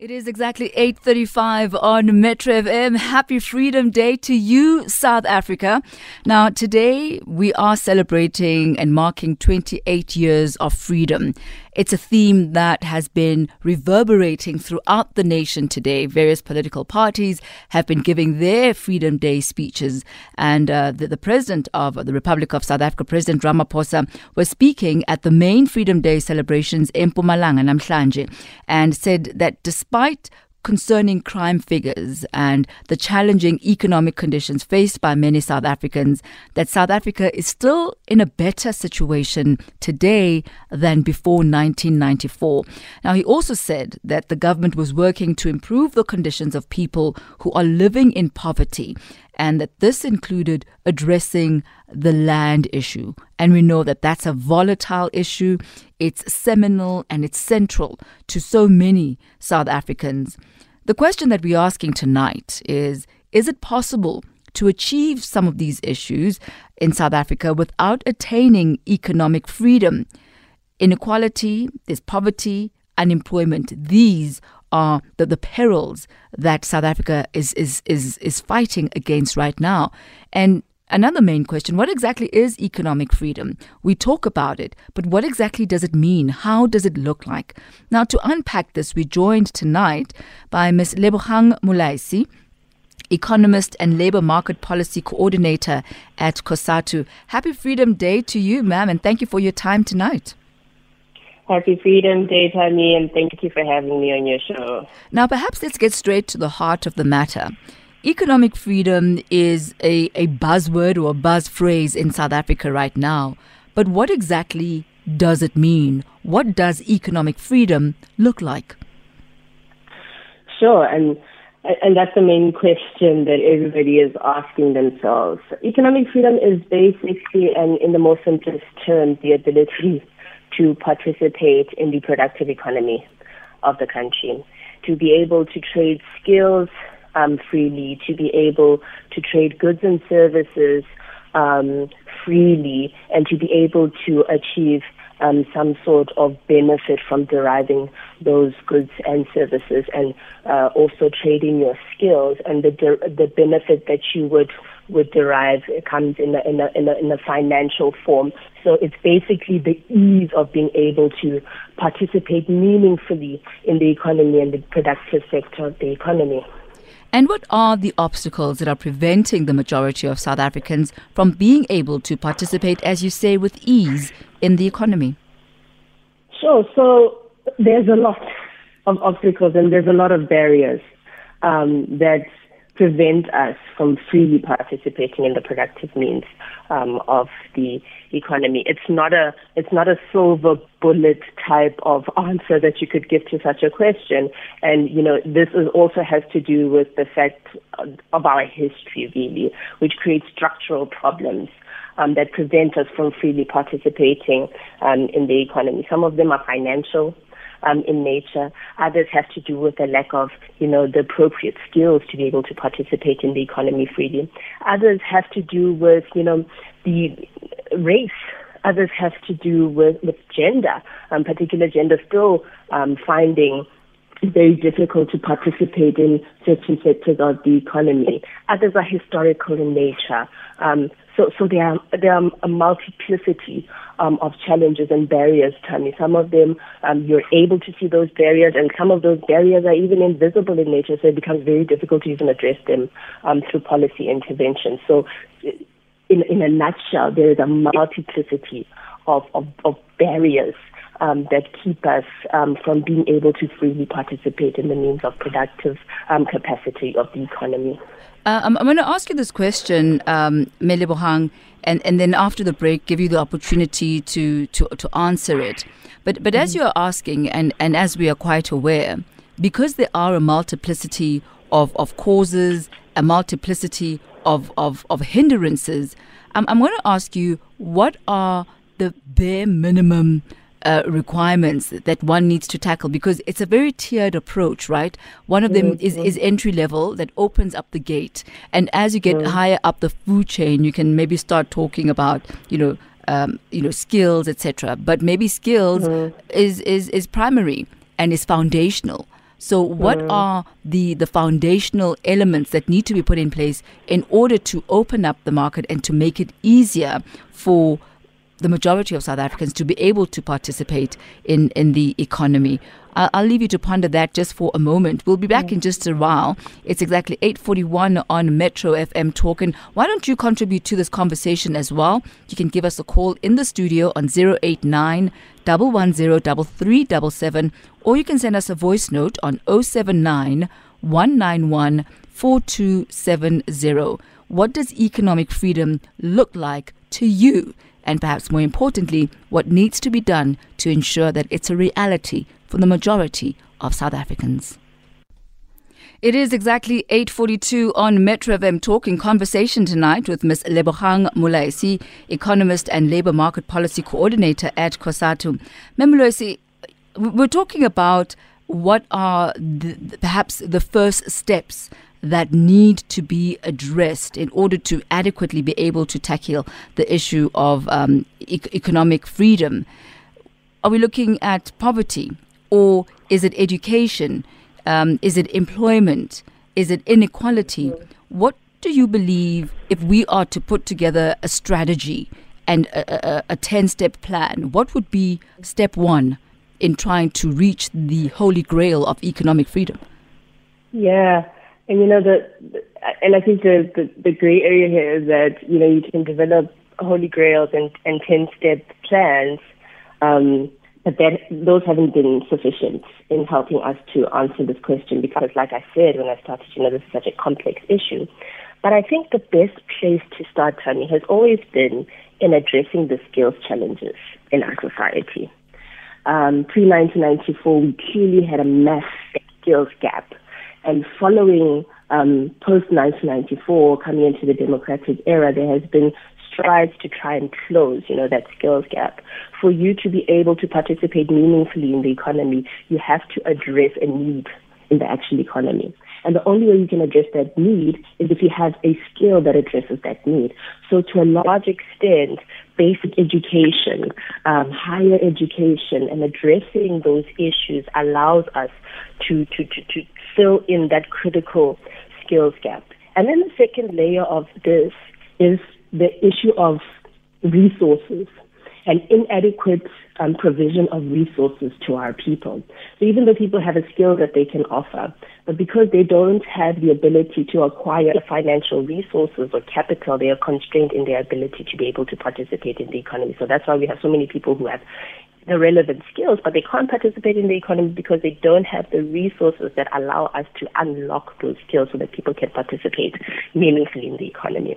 It is exactly 8:35 on Metro FM. Happy Freedom Day to you, South Africa. Now, today we are celebrating and marking 28 years of freedom. It's a theme that has been reverberating throughout the nation today. Various political parties have been giving their Freedom Day speeches, and uh, the, the president of the Republic of South Africa, President Ramaphosa, was speaking at the main Freedom Day celebrations in Mpumalanga namhlanje, and said that despite despite concerning crime figures and the challenging economic conditions faced by many South Africans, that South Africa is still in a better situation today than before 1994. Now, he also said that the government was working to improve the conditions of people who are living in poverty and that this included addressing the land issue. And we know that that's a volatile issue. It's seminal and it's central to so many South Africans. The question that we're asking tonight is Is it possible to achieve some of these issues in South Africa without attaining economic freedom? Inequality, there's poverty, unemployment. These are the, the perils that South Africa is, is, is, is fighting against right now. And Another main question what exactly is economic freedom? We talk about it, but what exactly does it mean? How does it look like? Now, to unpack this, we're joined tonight by Ms. Lebogang Mulaisi, economist and labor market policy coordinator at COSATU. Happy Freedom Day to you, ma'am, and thank you for your time tonight. Happy Freedom Day, Tammy, and thank you for having me on your show. Now, perhaps let's get straight to the heart of the matter. Economic freedom is a, a buzzword or a buzz phrase in South Africa right now. But what exactly does it mean? What does economic freedom look like? Sure, and and that's the main question that everybody is asking themselves. Economic freedom is basically, and in the most simplest terms, the ability to participate in the productive economy of the country, to be able to trade skills um, freely, to be able to trade goods and services um, freely, and to be able to achieve um, some sort of benefit from deriving those goods and services, and uh, also trading your skills and the the benefit that you would would derive it comes in a, in a, in a, in a financial form. So it's basically the ease of being able to participate meaningfully in the economy and the productive sector of the economy. And what are the obstacles that are preventing the majority of South Africans from being able to participate, as you say, with ease in the economy? Sure. So there's a lot of obstacles and there's a lot of barriers um, that prevent us from freely participating in the productive means um, of the economy. It's not a it's not a silver bullet type of answer that you could give to such a question. And you know, this is also has to do with the fact of our history, really, which creates structural problems. Um, that prevent us from freely participating um, in the economy. Some of them are financial, um, in nature. Others have to do with the lack of, you know, the appropriate skills to be able to participate in the economy freely. Others have to do with, you know, the race others have to do with, with gender, um, particular gender still um, finding very difficult to participate in certain sectors of the economy. Others are historical in nature. Um, so, so there are, there are a multiplicity um, of challenges and barriers, Tammy. Some of them um, you're able to see those barriers, and some of those barriers are even invisible in nature, so it becomes very difficult to even address them um, through policy intervention. So, in, in a nutshell, there is a multiplicity of, of, of barriers um, that keep us um, from being able to freely participate in the means of productive um, capacity of the economy. Uh, I'm, I'm, going to ask you this question, um, Melebogang, and, and then after the break, give you the opportunity to, to, to answer it. But, but mm-hmm. as you're asking, and, and as we are quite aware, because there are a multiplicity of, of causes, a multiplicity of, of, of hindrances, I'm, I'm going to ask you what are the bare minimum uh, requirements that one needs to tackle because it's a very tiered approach, right? One of them mm-hmm. is, is entry level that opens up the gate. And as you get mm-hmm. higher up the food chain, you can maybe start talking about, you know, um, you know, skills, etc. But maybe skills mm-hmm. is, is, is primary and is foundational. So, what mm. are the, the foundational elements that need to be put in place in order to open up the market and to make it easier for the majority of South Africans to be able to participate in, in the economy. I'll, I'll leave you to ponder that just for a moment. We'll be back mm. in just a while. It's exactly 8.41 on Metro FM Talking. Why don't you contribute to this conversation as well? You can give us a call in the studio on 089 110 or you can send us a voice note on 079 191 4270. What does economic freedom look like to you? And perhaps more importantly, what needs to be done to ensure that it's a reality for the majority of South Africans. It is exactly 8:42 on Metro FM talking conversation tonight with Ms. Lebogang Mulaisi, economist and labor market policy coordinator at COSATU. Ms. Mulaisi, we're talking about what are the, perhaps the first steps that need to be addressed in order to adequately be able to tackle the issue of um, e- economic freedom? Are we looking at poverty or is it education? Um, is it employment? Is it inequality? What do you believe if we are to put together a strategy and a 10 step plan? What would be step one in trying to reach the holy grail of economic freedom? Yeah. And you know the, and I think the, the the gray area here is that you know you can develop holy grails and and ten step plans, um, but that those haven't been sufficient in helping us to answer this question because, like I said when I started, you know this is such a complex issue. But I think the best place to start, Tony, has always been in addressing the skills challenges in our society. Um, Pre 1994, we clearly had a massive skills gap and following um, post 1994, coming into the democratic era, there has been strides to try and close, you know, that skills gap. For you to be able to participate meaningfully in the economy, you have to address a need in the actual economy. And the only way you can address that need is if you have a skill that addresses that need. So to a large extent, basic education, um, higher education, and addressing those issues allows us to, to, to, to fill in that critical skills gap. And then the second layer of this is the issue of resources and inadequate um, provision of resources to our people. So even though people have a skill that they can offer, but because they don't have the ability to acquire financial resources or capital, they are constrained in their ability to be able to participate in the economy. So that's why we have so many people who have the relevant skills, but they can't participate in the economy because they don't have the resources that allow us to unlock those skills so that people can participate meaningfully in the economy.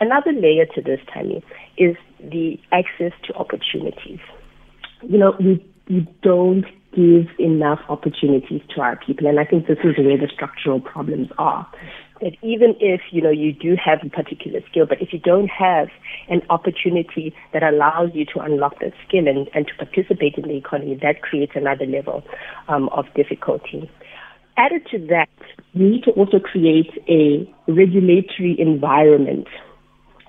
Another layer to this, Tammy, is the access to opportunities. You know, we, we don't give enough opportunities to our people, and I think this is where the structural problems are that even if you know you do have a particular skill, but if you don't have an opportunity that allows you to unlock that skill and, and to participate in the economy, that creates another level um, of difficulty. Added to that, you need to also create a regulatory environment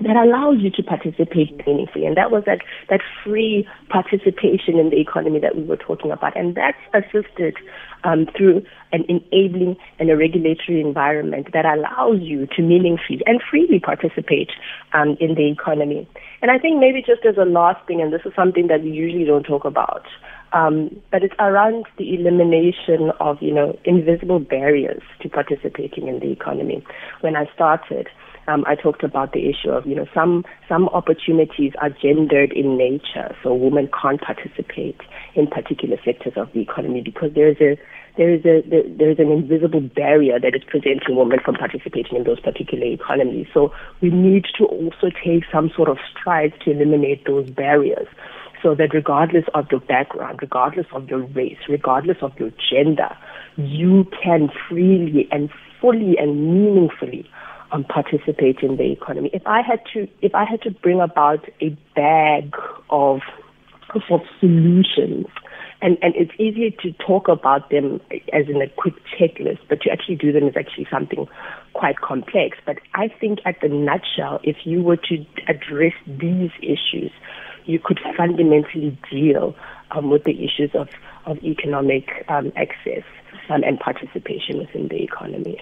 that allows you to participate meaningfully. And that was that, that free participation in the economy that we were talking about. And that's assisted um, through an enabling and a regulatory environment that allows you to meaningfully and freely participate um, in the economy. And I think maybe just as a last thing, and this is something that we usually don't talk about, um, but it's around the elimination of, you know, invisible barriers to participating in the economy. When I started, um, I talked about the issue of, you know, some some opportunities are gendered in nature, so women can't participate in particular sectors of the economy because there is a there is a there is an invisible barrier that is preventing women from participating in those particular economies. So we need to also take some sort of strides to eliminate those barriers so that regardless of your background, regardless of your race, regardless of your gender, you can freely and fully and meaningfully um, participate in the economy. If I had to, if I had to bring about a bag of of solutions, and and it's easier to talk about them as in a quick checklist, but to actually do them is actually something quite complex. But I think, at the nutshell, if you were to address these issues, you could fundamentally deal um, with the issues of of economic um, access um, and participation within the economy.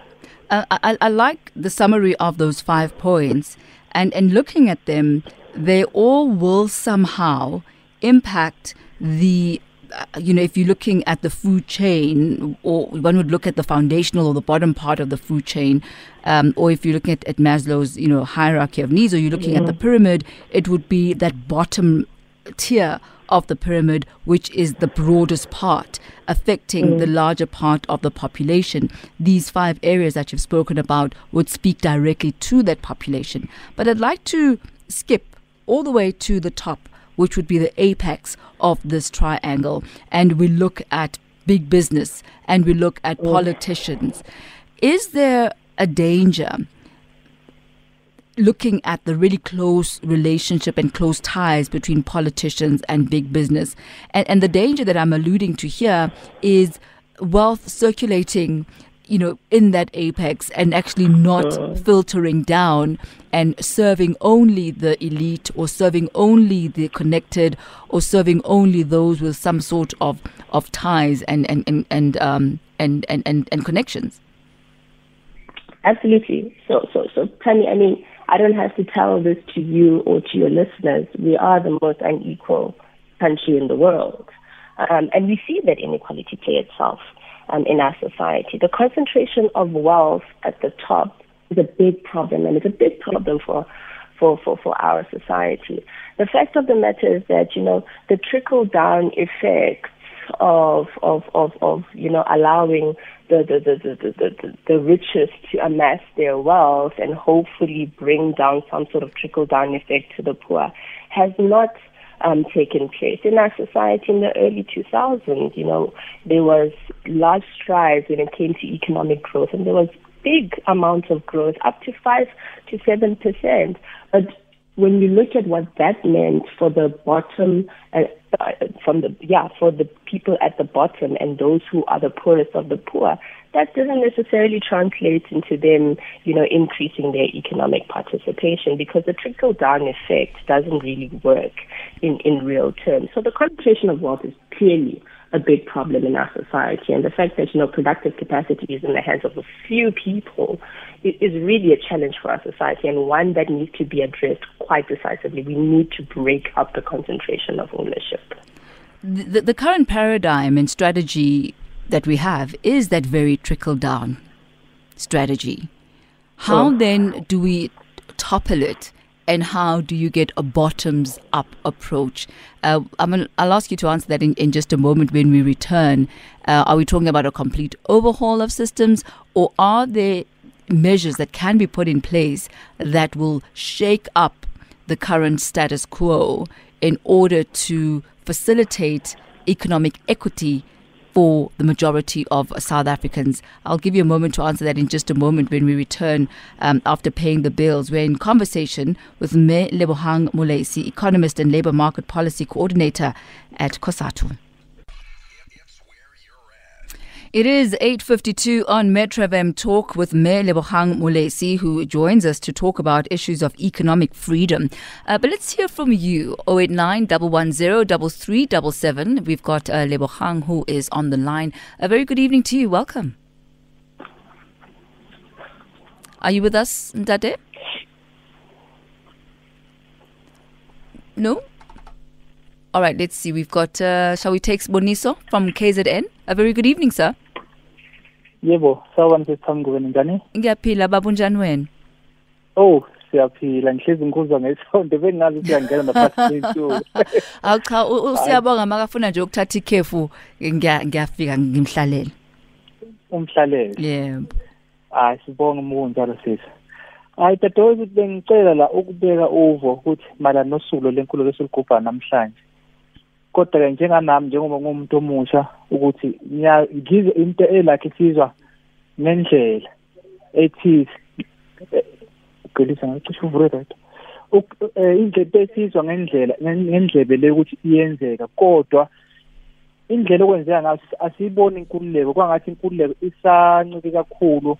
Uh, I, I like the summary of those five points, and, and looking at them, they all will somehow impact the uh, you know, if you're looking at the food chain, or one would look at the foundational or the bottom part of the food chain, um, or if you're looking at, at, Maslow's, you know, hierarchy of needs, or you're looking at the pyramid, it would be that bottom tier of the pyramid, which is the broadest part, affecting mm. the larger part of the population. These five areas that you've spoken about would speak directly to that population. But I'd like to skip all the way to the top which would be the apex of this triangle, and we look at big business and we look at mm. politicians. Is there a danger looking at the really close relationship and close ties between politicians and big business? And, and the danger that I'm alluding to here is wealth circulating you know, in that apex and actually not uh. filtering down and serving only the elite or serving only the connected or serving only those with some sort of, of ties and, and, and, and, um, and, and, and, and connections. Absolutely. So, so, so, Tanya, I mean, I don't have to tell this to you or to your listeners. We are the most unequal country in the world. Um, and we see that inequality play itself um, in our society. The concentration of wealth at the top is a big problem, and it's a big problem for, for, for, for our society. The fact of the matter is that, you know, the trickle down effects of, of, of, of, you know, allowing the, the, the, the, the, the, richest to amass their wealth and hopefully bring down some sort of trickle down effect to the poor has not um, taken place in our society in the early 2000s. You know, there was large strides when it came to economic growth, and there was big amounts of growth, up to five to seven percent. But when you look at what that meant for the bottom, from the yeah, for the people at the bottom and those who are the poorest of the poor, that doesn't necessarily translate into them, you know, increasing their economic participation because the trickle down effect doesn't really work in, in real terms. So the concentration of wealth is clearly a big problem in our society. And the fact that, you know, productive capacity is in the hands of a few people is really a challenge for our society and one that needs to be addressed quite decisively. We need to break up the concentration of ownership. The, the current paradigm and strategy that we have is that very trickle down strategy. How oh. then do we topple it? And how do you get a bottoms up approach? Uh, I'm gonna, I'll ask you to answer that in, in just a moment when we return. Uh, are we talking about a complete overhaul of systems, or are there measures that can be put in place that will shake up the current status quo in order to facilitate economic equity for the majority of South Africans. I'll give you a moment to answer that in just a moment when we return um, after paying the bills. We're in conversation with Me Lebohang Molesi, economist and labor market policy coordinator at COSATU. It is 8.52 on Metro FM Talk with Me Lebohang Molesi, who joins us to talk about issues of economic freedom. Uh, but let's hear from you, 089 110 We've got uh, Lebohang who is on the line. A very good evening to you. Welcome. Are you with us, Ndade? No? All right, let's see. We've got, uh, shall we take Boniso from KZN? A very good evening, sir. Yebo, sawubona sesithambi njani? Ngiyaphila baba unjani wena? Oh, siyaphila ngihlezi ngikuzwa ngesonto bengazi ukuthi uyangena naphansi kwethu. Awu cha usiyabonga makafuna nje ukuthatha ikhefu ngiyafika ngimhlalele. Umhlalele. Yebo. Hayi sibonga umunjalo sisi. Hayi dadewethu bengicela la ukubeka uvo ukuthi mala nosuku lenkulumo lesigubha namhlanje. Kodwa ke njenganami njengoba ngumuntu omusha ukuthi ngize into elakhe isizwa ngendlela ethize ugelisa ngacishe uvule right indlela esizwa ngendlela ngendlebe le ukuthi iyenzeka kodwa indlela okwenzeka ngayo asiyiboni inkululeko. Kwangathi inkululeko isancike kakhulu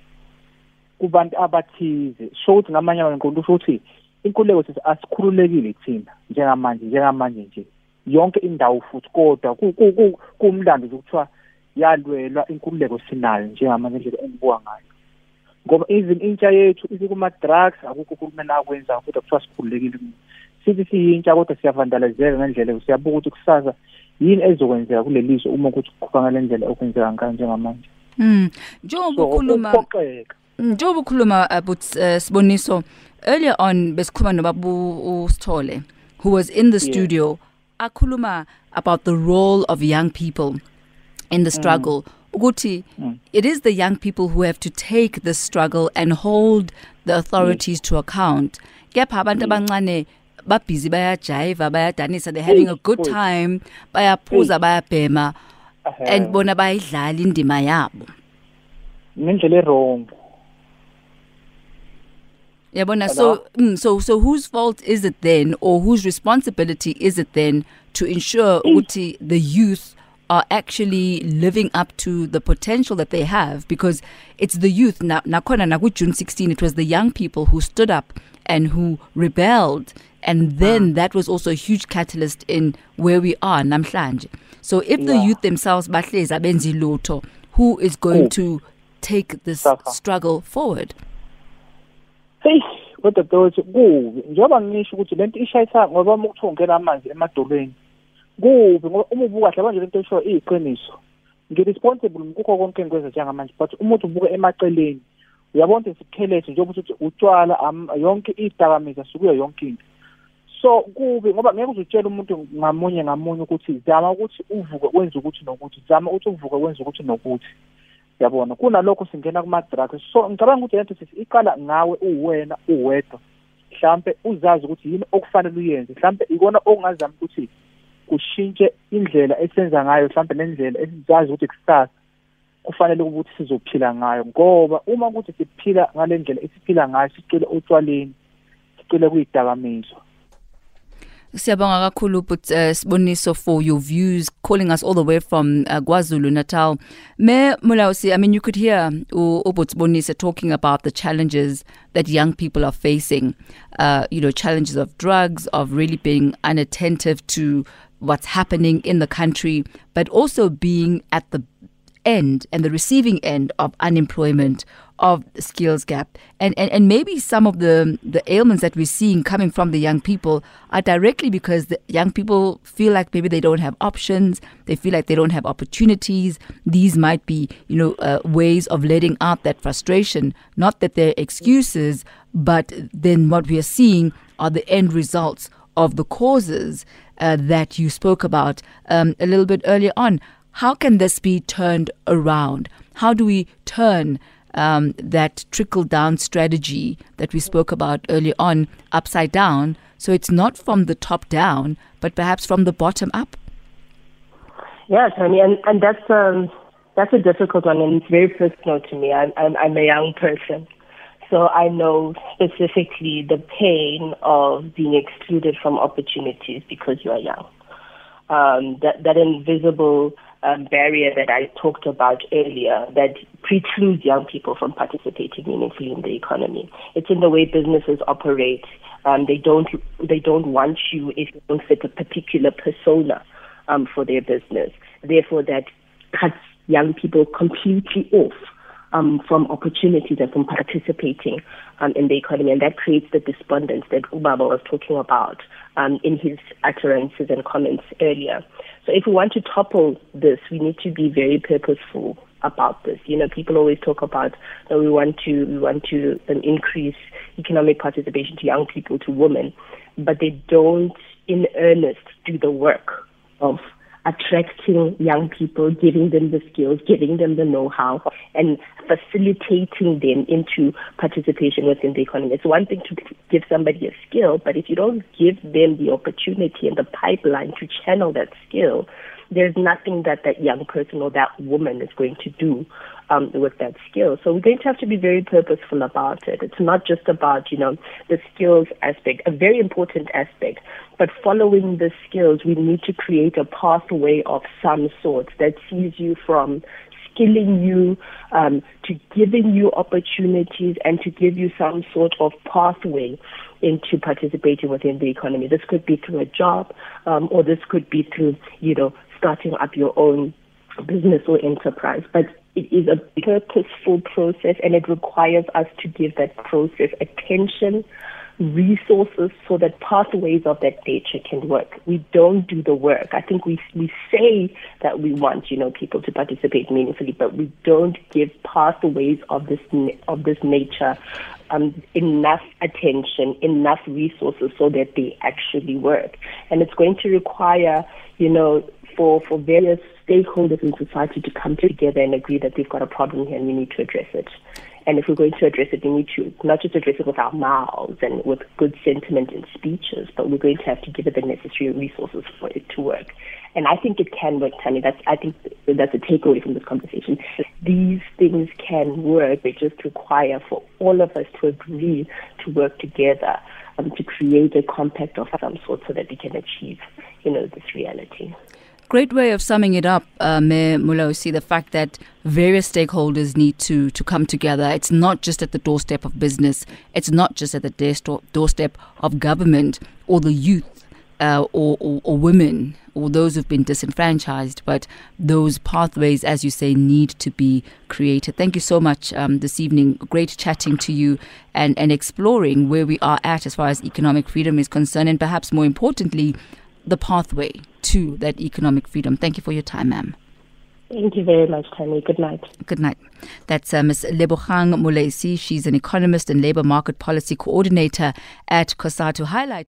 kubantu abathize. So ukuthi ngamanye amaqondo usho ukuthi inkululeko sithi asikhululekile thina njengamanje njengamanje nje. Yonke indawo futhi kodwa kumlando ukuthiwa yalwelwa inkululeko sinayo njengamanje indlela engibuka ngayo ngoba even intsha yethu isikuma-drugs akukho uhulumeni akwenzayo kodwa kuthiwa sikhululekile sithi siyintsha kodwa siyavandalizeka ngendlela siyabuka ukuthi kusasa yini ezokwenzeka kuleli lizwe uma ukuthi kuqhubeka ngale ndlela okwenzeka ngayo njengamanje Mm. Njengoba ukhuluma Njengoba ukhuluma about uh, Siboniso earlier on besikhuluma nobabu uSithole who was in the yeah. studio akhuluma about the role of young people in the mm. struggle mm. ukuthi mm. it is the young people who have to take the struggle and hold the authorities yes. to account kepha abantu abancane babhizi bayajiva bayadanisa they're having a good time bayaphuza bayabhema and bona bayidlala indima yabo ngendlela errong yabona so mm, so so whose fault is it then or whose responsibility is it then to ensure ukuthi the youth are actually living up to the potential that they have because it's the youth nakhona na, na June 16 it was the young people who stood up and who rebelled and then ah. that was also a huge catalyst in where we are namhlanje so if yeah. the youth themselves bahlezi abenzi lutho who is going oh. to take this Saka. struggle forward hey kodwa dothi kubi? Njengoba ngisho ukuthi lento ishayisa ngoba uma kuthi ungena amanzi emadolweni kubi? Ngoba uma ubuka kahle manje lento esho iyiqiniso. Ngiresponsible kukho konke engikwenza njengamanje but uma uthi ubuka emaceleni uyabona ukuthi sikhelete njengoba uthi utshwala yonke idakamizwa sikuyo yonke into. So kubi? Ngoba ngeke uzutshela umuntu ngamunye ngamunye ukuthi zama ukuthi uvuke wenze ukuthi nokuthi zama ukuthi uvuke wenze ukuthi nokuthi. Yabona kunalokho singena kuma drugs so ngicabanga ukuthi sithi iqala ngawe uwena uwedwa. Mhlambe uzazi ukuthi yini okufanele uyenze mhlambe ikona ongazama ukuthi kushintshe indlela esenza ngayo mhlambe nendlela esizazi ukuthi kusasa kufanele ukuthi sizophila ngayo. Ngoba uma ukuthi siphila ngale ndlela esiphila ngayo sicile otshwaleni sicile kuyidakamizwa Siyabonga kakhulu but uh, Siboniso for your views calling us all the way from uh, KwaZulu Natal. Me Mulausi, I mean you could hear Ubutsibonisa talking about the challenges that young people are facing. Uh, you know, challenges of drugs, of really being unattentive to what's happening in the country, but also being at the end and the receiving end of unemployment, of skills gap. And, and, and maybe some of the, the ailments that we're seeing coming from the young people are directly because the young people feel like maybe they don't have options, they feel like they don't have opportunities. These might be, you know, uh, ways of letting out that frustration. Not that they're excuses, but then what we are seeing are the end results of the causes uh, that you spoke about um, a little bit earlier on. How can this be turned around? How do we turn um, that trickle down strategy that we spoke about early on upside down so it's not from the top down, but perhaps from the bottom up? Yeah, Tony, and, and that's um, that's a difficult one, and it's very personal to me. I'm, I'm, I'm a young person, so I know specifically the pain of being excluded from opportunities because you are young. Um, that that invisible um, barrier that I talked about earlier that precludes young people from participating meaningfully in the economy. It's in the way businesses operate. Um, they don't they don't want you if you don't fit a particular persona um, for their business. Therefore, that cuts young people completely off um, from opportunities and from participating um, in the economy. And that creates the despondence that Ubaba was talking about um, in his utterances and comments earlier. So if we want to topple this, we need to be very purposeful about this. You know, people always talk about that we want to we want to um, increase economic participation to young people, to women, but they don't in earnest do the work of attracting young people, giving them the skills, giving them the know-how, and facilitating them into participation within the economy. It's one thing to give somebody a skill, but if you don't give them the opportunity and the pipeline to channel that skill, there's nothing that that young person or that woman is going to do um, with that skill. So we're going to have to be very purposeful about it. It's not just about, you know, the skills aspect, a very important aspect, but following the skills, we need to create a pathway of some sort that sees you from skilling you, um, to giving you opportunities, and to give you some sort of pathway into participating within the economy. This could be through a job, um, or this could be through, you know, starting up your own business or enterprise. But it is a purposeful process and it requires us to give that process attention, resources so that pathways of that nature can work. We don't do the work. I think we we say that we want, you know, people to participate meaningfully, but we don't give pathways of this of this nature um, enough attention, enough resources so that they actually work. And it's going to require, you know, for, for various stakeholders in society to come together and agree that we've got a problem here and we need to address it. And if we're going to address it, we need to not just address it with our mouths and with good sentiment and speeches, but we're going to have to give it the necessary resources for it to work. And I think it can work, Tammy. That's I think that's a takeaway from this conversation. These things can work. They just require for all of us to agree to work together um, to create a compact of some sort so that we can achieve, you know, this reality. Great way of summing it up, uh, Mayor Mulosi, the fact that various stakeholders need to, to come together. It's not just at the doorstep of business, it's not just at the doorstep of government or the youth uh, or, or, or women or those who've been disenfranchised, but those pathways, as you say, need to be created. Thank you so much um, this evening. Great chatting to you and, and exploring where we are at as far as economic freedom is concerned, and perhaps more importantly, the pathway to that economic freedom. Thank you for your time, ma'am. Thank you very much, Tammy. Good night. Good night. That's uh, Ms. Lebohang Molesi. She's an economist and labor market policy coordinator at COSATU Highlight.